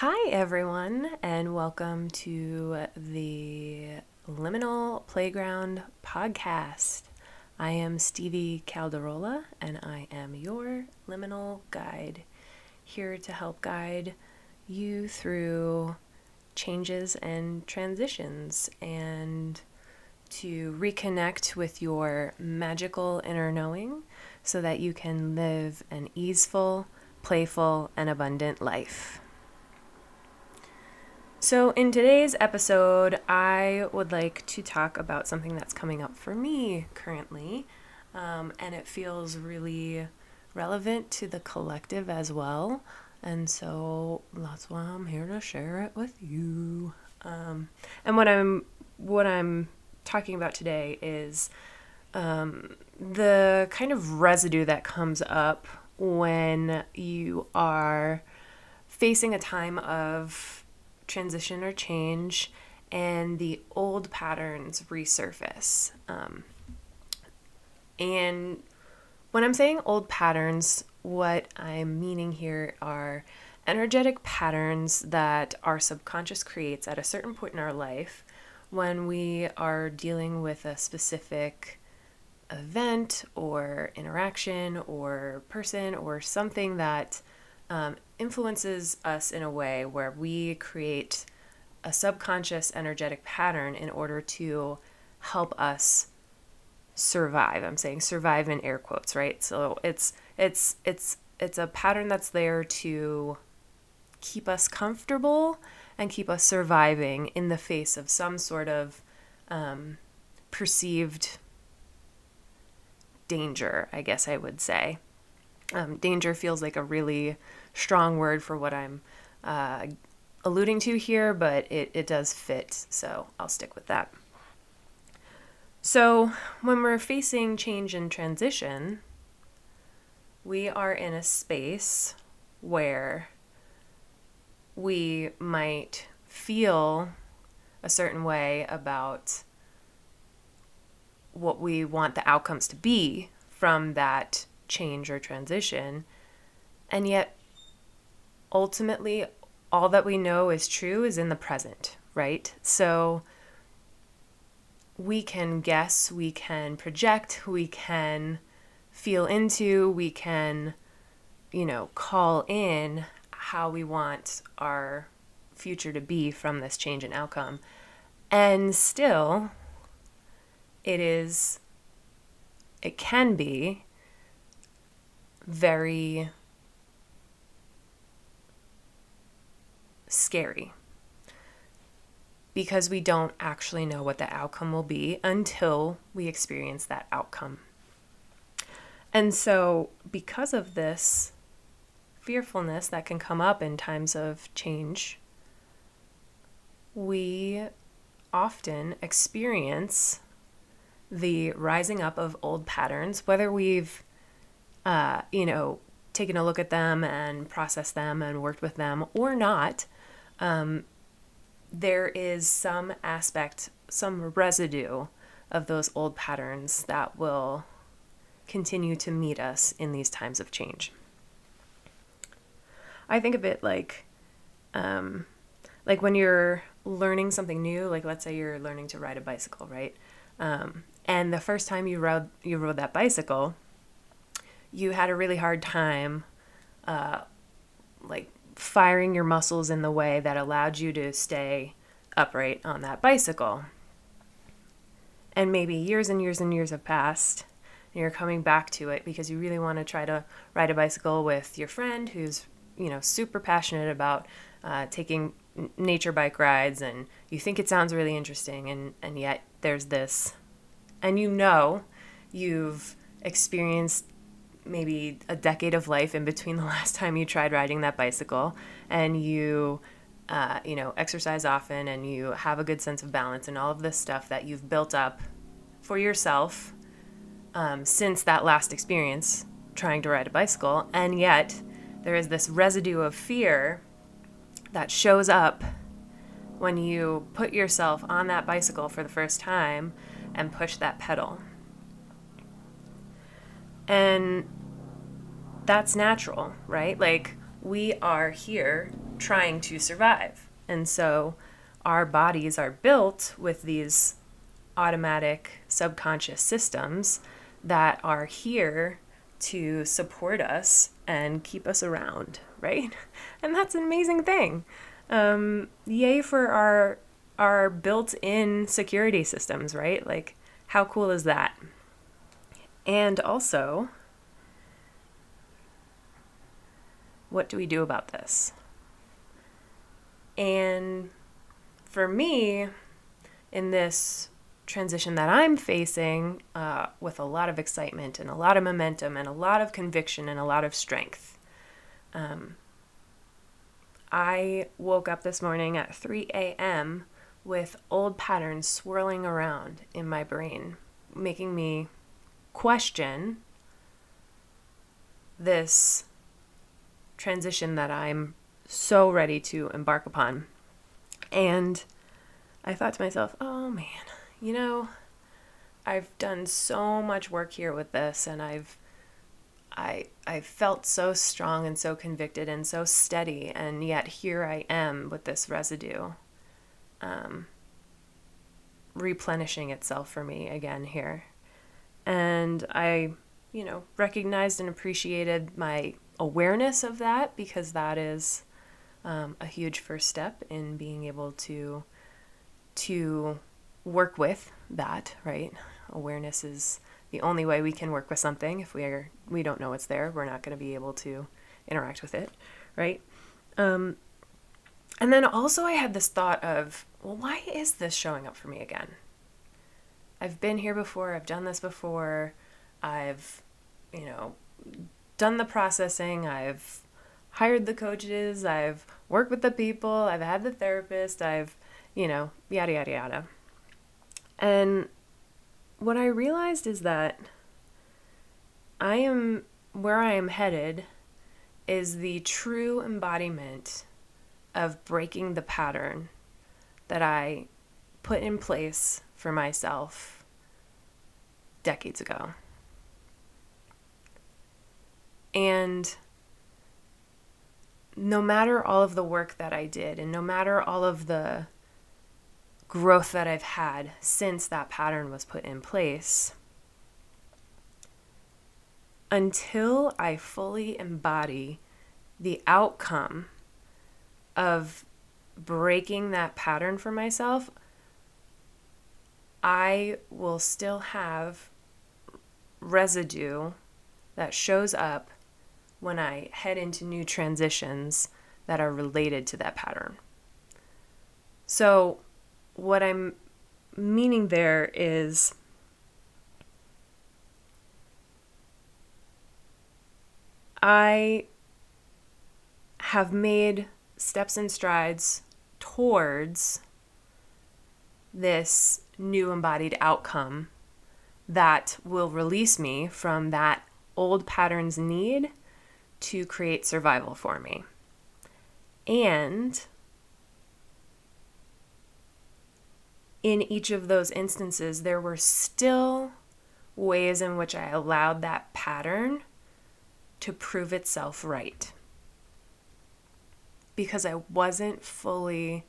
Hi, everyone, and welcome to the Liminal Playground podcast. I am Stevie Calderola, and I am your liminal guide, here to help guide you through changes and transitions and to reconnect with your magical inner knowing so that you can live an easeful, playful, and abundant life. So, in today's episode, I would like to talk about something that's coming up for me currently, um, and it feels really relevant to the collective as well. And so that's why I'm here to share it with you. Um, and what I'm what I'm talking about today is um, the kind of residue that comes up when you are facing a time of transition or change and the old patterns resurface. Um, and when I'm saying old patterns, what I'm meaning here are energetic patterns that our subconscious creates at a certain point in our life when we are dealing with a specific event or interaction or person or something that um, influences us in a way where we create a subconscious energetic pattern in order to help us survive. I'm saying survive in air quotes, right? So it's it's it's it's a pattern that's there to keep us comfortable and keep us surviving in the face of some sort of um, perceived danger, I guess I would say. Um, danger feels like a really strong word for what I'm uh, alluding to here, but it, it does fit, so I'll stick with that. So, when we're facing change and transition, we are in a space where we might feel a certain way about what we want the outcomes to be from that change or transition. And yet, ultimately, all that we know is true is in the present, right? So, we can guess, we can project, we can feel into, we can, you know, call in how we want our future to be from this change in outcome. And still, it is, it can be very scary because we don't actually know what the outcome will be until we experience that outcome. And so, because of this fearfulness that can come up in times of change, we often experience the rising up of old patterns, whether we've, uh, you know, taken a look at them and processed them and worked with them or not. Um, there is some aspect, some residue of those old patterns that will continue to meet us in these times of change. I think of it like, um, like when you're learning something new, like let's say you're learning to ride a bicycle, right? Um, and the first time you rode you rode that bicycle, you had a really hard time, uh, like firing your muscles in the way that allowed you to stay upright on that bicycle. And maybe years and years and years have passed, and you're coming back to it because you really want to try to ride a bicycle with your friend who's, you know, super passionate about uh, taking nature bike rides, and you think it sounds really interesting, and, and yet there's this, and you know you've experienced maybe a decade of life in between the last time you tried riding that bicycle and you uh, you know exercise often and you have a good sense of balance and all of this stuff that you've built up for yourself um, since that last experience trying to ride a bicycle. And yet there is this residue of fear that shows up when you put yourself on that bicycle for the first time and push that pedal. And that's natural, right? Like we are here trying to survive. And so our bodies are built with these automatic subconscious systems that are here to support us and keep us around, right? And that's an amazing thing. Um, yay for our our built-in security systems, right? Like, how cool is that? And also, what do we do about this? And for me, in this transition that I'm facing, uh, with a lot of excitement and a lot of momentum and a lot of conviction and a lot of strength, um, I woke up this morning at 3 a.m. with old patterns swirling around in my brain, making me question this transition that I'm so ready to embark upon. And I thought to myself, oh man, you know, I've done so much work here with this and I've I I felt so strong and so convicted and so steady and yet here I am with this residue um, replenishing itself for me again here. And I, you know, recognized and appreciated my awareness of that because that is um, a huge first step in being able to to work with that right? Awareness is the only way we can work with something if we are we don't know it's there. We're not going to be able to interact with it right? Um, and then also i had this thought of well why is this showing up for me again? I've been here before i've done this before i've you know done the processing, I've hired the coaches, I've worked with the people, I've had the therapist, I've, you know, yada, yada, yada. And what I realized is that I am where I am headed is the true embodiment of breaking the pattern that I put in place for myself decades ago. And no matter all of the work that I did, and no matter all of the growth that I've had since that pattern was put in place, until I fully embody the outcome of breaking that pattern for myself, I will still have residue that shows up when I head into new transitions that are related to that pattern. So, what I'm meaning there is I have made steps and strides towards this new embodied outcome that will release me from that old patterns need to create survival for me. And in each of those instances, there were still ways in which I allowed that pattern to prove itself right. Because I wasn't fully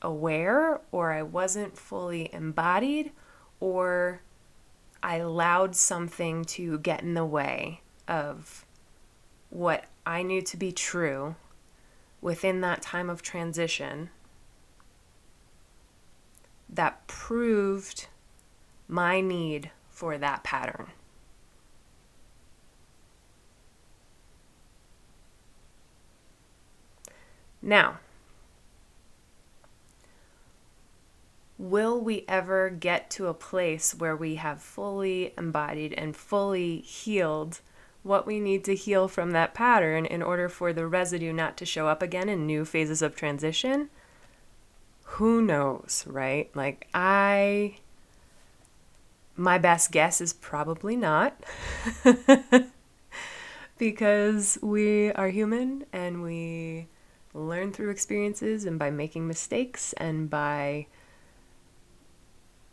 aware, or I wasn't fully embodied, or I allowed something to get in the way of what I knew to be true within that time of transition that proved my need for that pattern. Now, will we ever get to a place where we have fully embodied and fully healed what we need to heal from that pattern in order for the residue not to show up again in new phases of transition? Who knows, right? Like, I. My best guess is probably not. because we are human and we learn through experiences and by making mistakes and by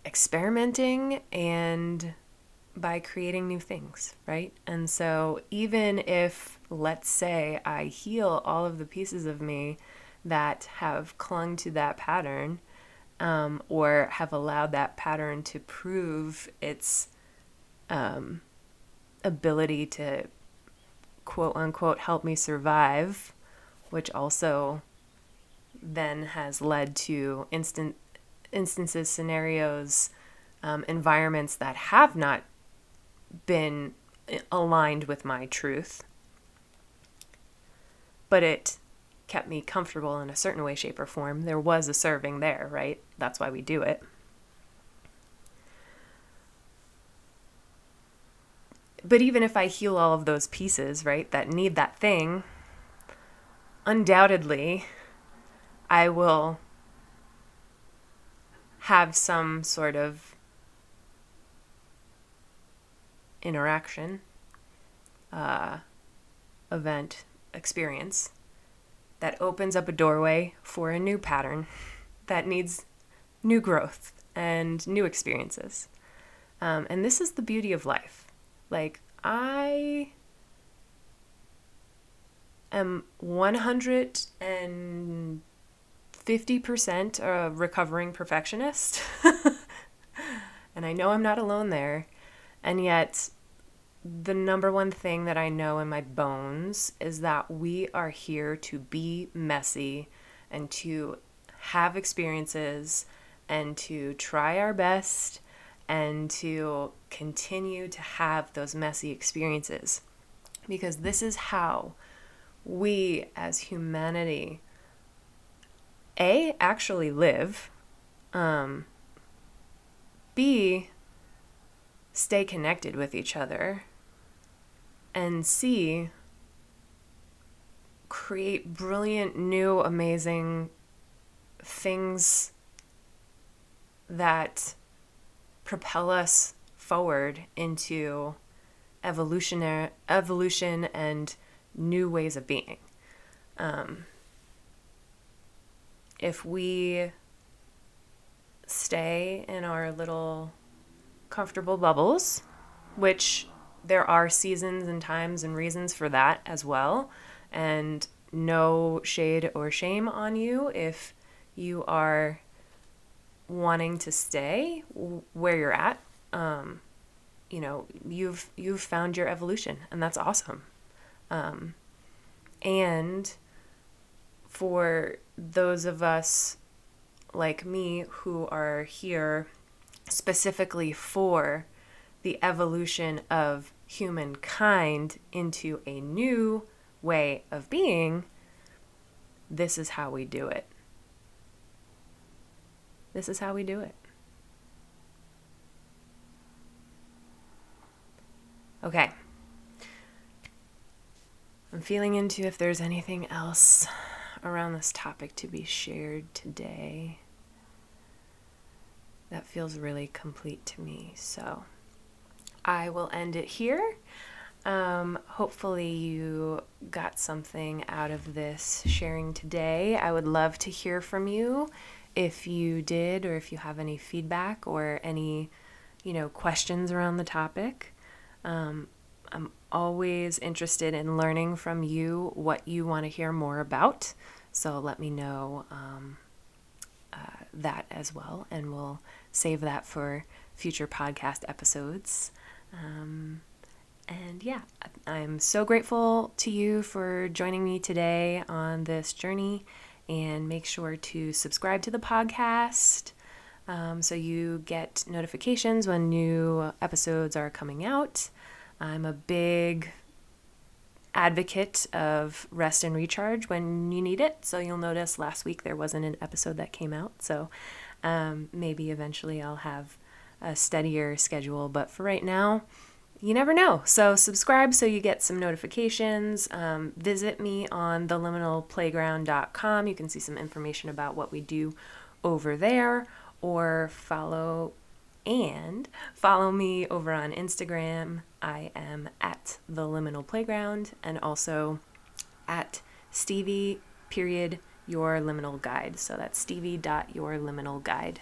experimenting and by creating new things, right? And so, even if, let's say, I heal all of the pieces of me that have clung to that pattern um, or have allowed that pattern to prove its um, ability to quote unquote help me survive, which also then has led to instant instances, scenarios, um, environments that have not been aligned with my truth. But it kept me comfortable in a certain way, shape, or form. There was a serving there, right? That's why we do it. But even if I heal all of those pieces, right, that need that thing, undoubtedly, I will have some sort of interaction, uh, event, experience that opens up a doorway for a new pattern that needs new growth and new experiences. Um, and this is the beauty of life. Like, I am 150% a recovering perfectionist. and I know I'm not alone there. And yet, the number one thing that I know in my bones is that we are here to be messy and to have experiences and to try our best and to continue to have those messy experiences. Because this is how we as humanity, A, actually live, um, B, stay connected with each other, and C, create brilliant, new, amazing things that propel us forward into evolutionary evolution and new ways of being. Um, if we stay in our little comfortable bubbles, which there are seasons and times and reasons for that as well, and no shade or shame on you if you are wanting to stay where you're at, um, you know, you've you've found your evolution, and that's awesome. Um, and for those of us like me who are here specifically for the evolution of humankind into a new way of being, this is how we do it. This is how we do it. Okay. I'm feeling into if there's anything else around this topic to be shared today. That feels really complete to me. So I will end it here. Um, hopefully, you got something out of this sharing today. I would love to hear from you if you did or if you have any feedback or any you know questions around the topic um, i'm always interested in learning from you what you want to hear more about so let me know um, that as well and we'll save that for future podcast episodes um, and yeah i'm so grateful to you for joining me today on this journey and make sure to subscribe to the podcast um, so you get notifications when new episodes are coming out. I'm a big advocate of rest and recharge when you need it. So you'll notice last week there wasn't an episode that came out. So um, maybe eventually I'll have a steadier schedule. But for right now, you never know. So, subscribe so you get some notifications. Um, visit me on theliminalplayground.com. You can see some information about what we do over there, or follow and follow me over on Instagram. I am at the liminal playground and also at Stevie period your liminal guide. So that's Stevie dot your liminal guide.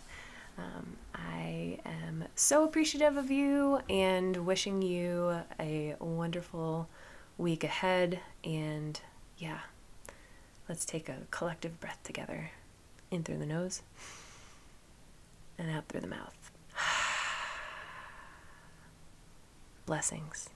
Um, I am so appreciative of you and wishing you a wonderful week ahead. And yeah, let's take a collective breath together in through the nose and out through the mouth. Blessings.